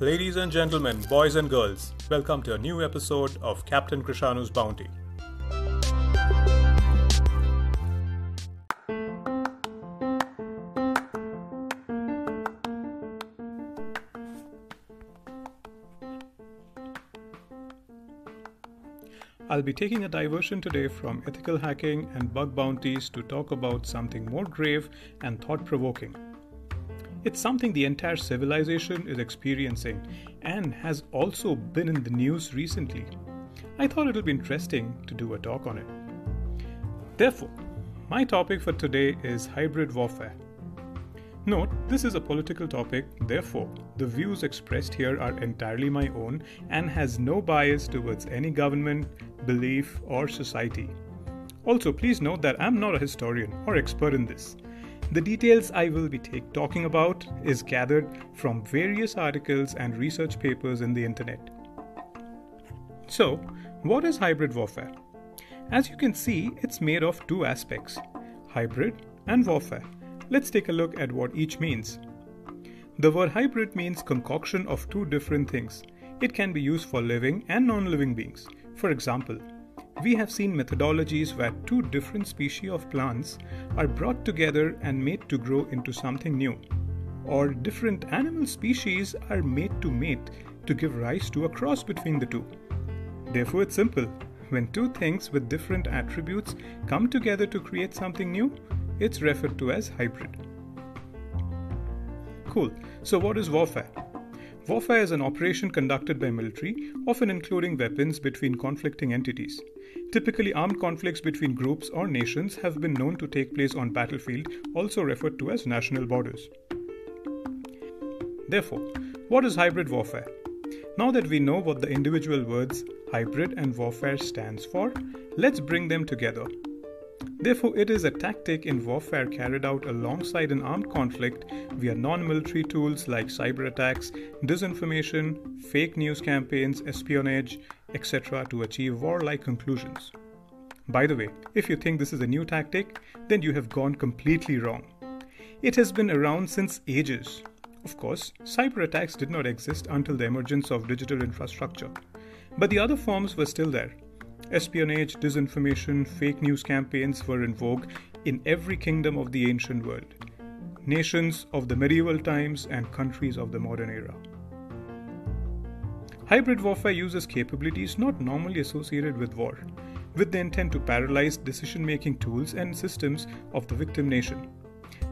Ladies and gentlemen, boys and girls, welcome to a new episode of Captain Krishanu's Bounty. I'll be taking a diversion today from ethical hacking and bug bounties to talk about something more grave and thought provoking. It's something the entire civilization is experiencing and has also been in the news recently. I thought it'll be interesting to do a talk on it. Therefore, my topic for today is hybrid warfare. Note, this is a political topic, therefore, the views expressed here are entirely my own and has no bias towards any government, belief, or society. Also, please note that I'm not a historian or expert in this. The details I will be take, talking about is gathered from various articles and research papers in the internet. So, what is hybrid warfare? As you can see, it's made of two aspects hybrid and warfare. Let's take a look at what each means. The word hybrid means concoction of two different things. It can be used for living and non living beings. For example, we have seen methodologies where two different species of plants are brought together and made to grow into something new, or different animal species are made to mate to give rise to a cross between the two. Therefore, it's simple. When two things with different attributes come together to create something new, it's referred to as hybrid. Cool. So, what is warfare? Warfare is an operation conducted by military, often including weapons between conflicting entities. Typically, armed conflicts between groups or nations have been known to take place on battlefield, also referred to as national borders. Therefore, what is hybrid warfare? Now that we know what the individual words hybrid and warfare stands for, let's bring them together Therefore, it is a tactic in warfare carried out alongside an armed conflict via non military tools like cyber attacks, disinformation, fake news campaigns, espionage, etc., to achieve warlike conclusions. By the way, if you think this is a new tactic, then you have gone completely wrong. It has been around since ages. Of course, cyber attacks did not exist until the emergence of digital infrastructure. But the other forms were still there, Espionage, disinformation, fake news campaigns were in vogue in every kingdom of the ancient world, nations of the medieval times, and countries of the modern era. Hybrid warfare uses capabilities not normally associated with war, with the intent to paralyze decision making tools and systems of the victim nation.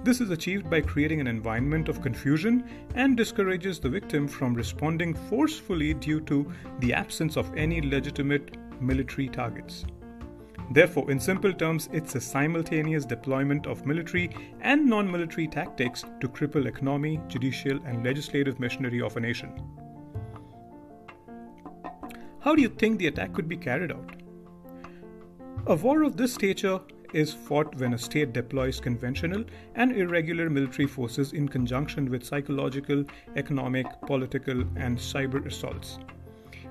This is achieved by creating an environment of confusion and discourages the victim from responding forcefully due to the absence of any legitimate military targets. Therefore, in simple terms, it's a simultaneous deployment of military and non military tactics to cripple economy, judicial, and legislative machinery of a nation. How do you think the attack could be carried out? A war of this stature is fought when a state deploys conventional and irregular military forces in conjunction with psychological, economic, political, and cyber assaults.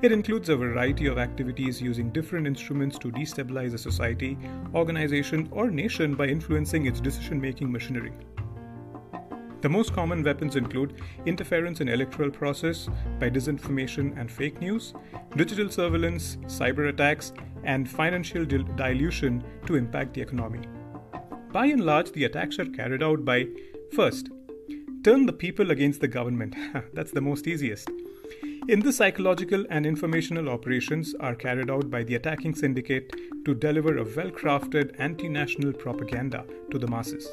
It includes a variety of activities using different instruments to destabilize a society, organization, or nation by influencing its decision making machinery. The most common weapons include interference in electoral process by disinformation and fake news, digital surveillance, cyber attacks, and financial dil- dilution to impact the economy. By and large, the attacks are carried out by first, turn the people against the government. That's the most easiest. In the psychological and informational operations are carried out by the attacking syndicate to deliver a well crafted anti national propaganda to the masses.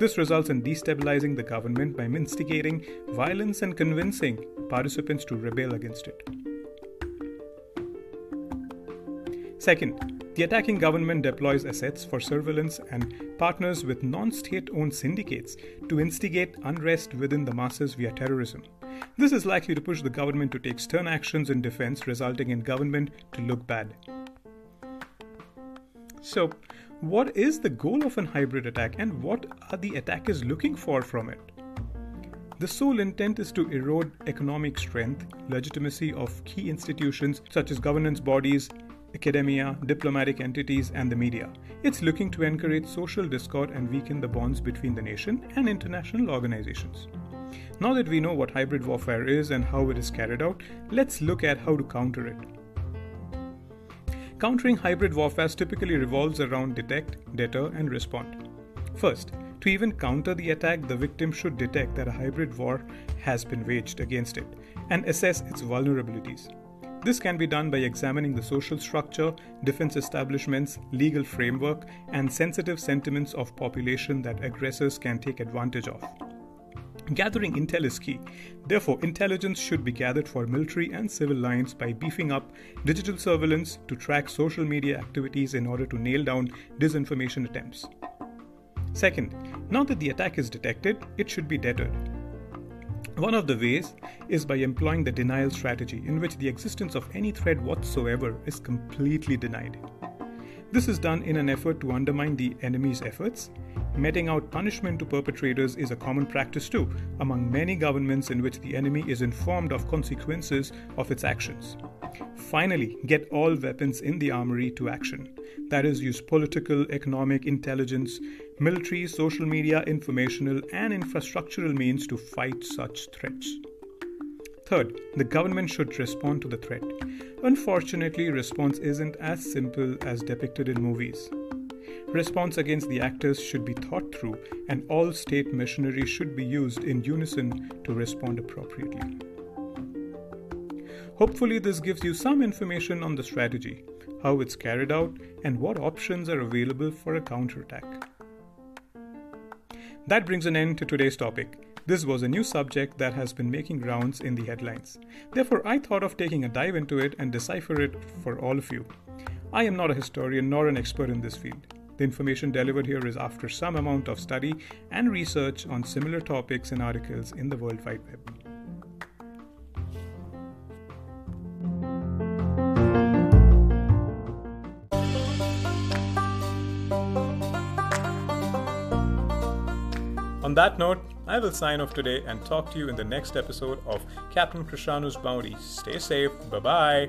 This results in destabilizing the government by instigating violence and convincing participants to rebel against it. Second, the attacking government deploys assets for surveillance and partners with non state owned syndicates to instigate unrest within the masses via terrorism. This is likely to push the government to take stern actions in defense, resulting in government to look bad. So, what is the goal of an hybrid attack and what are the attackers looking for from it? The sole intent is to erode economic strength, legitimacy of key institutions such as governance bodies, academia, diplomatic entities, and the media. It's looking to encourage social discord and weaken the bonds between the nation and international organizations. Now that we know what hybrid warfare is and how it is carried out, let's look at how to counter it. Countering hybrid warfare typically revolves around detect, deter, and respond. First, to even counter the attack, the victim should detect that a hybrid war has been waged against it and assess its vulnerabilities. This can be done by examining the social structure, defense establishments, legal framework, and sensitive sentiments of population that aggressors can take advantage of. Gathering intel is key. Therefore, intelligence should be gathered for military and civil lines by beefing up digital surveillance to track social media activities in order to nail down disinformation attempts. Second, now that the attack is detected, it should be deterred. One of the ways is by employing the denial strategy, in which the existence of any threat whatsoever is completely denied. This is done in an effort to undermine the enemy's efforts. Meting out punishment to perpetrators is a common practice too, among many governments in which the enemy is informed of consequences of its actions. Finally, get all weapons in the armory to action. That is, use political, economic, intelligence, military, social media, informational, and infrastructural means to fight such threats. Third, the government should respond to the threat. Unfortunately, response isn't as simple as depicted in movies. Response against the actors should be thought through, and all state machinery should be used in unison to respond appropriately. Hopefully, this gives you some information on the strategy, how it's carried out, and what options are available for a counterattack. That brings an end to today's topic. This was a new subject that has been making rounds in the headlines. Therefore, I thought of taking a dive into it and decipher it for all of you. I am not a historian nor an expert in this field. The information delivered here is after some amount of study and research on similar topics and articles in the World Wide Web. On that note, I will sign off today and talk to you in the next episode of Captain Krishanu's Bounty. Stay safe. Bye bye.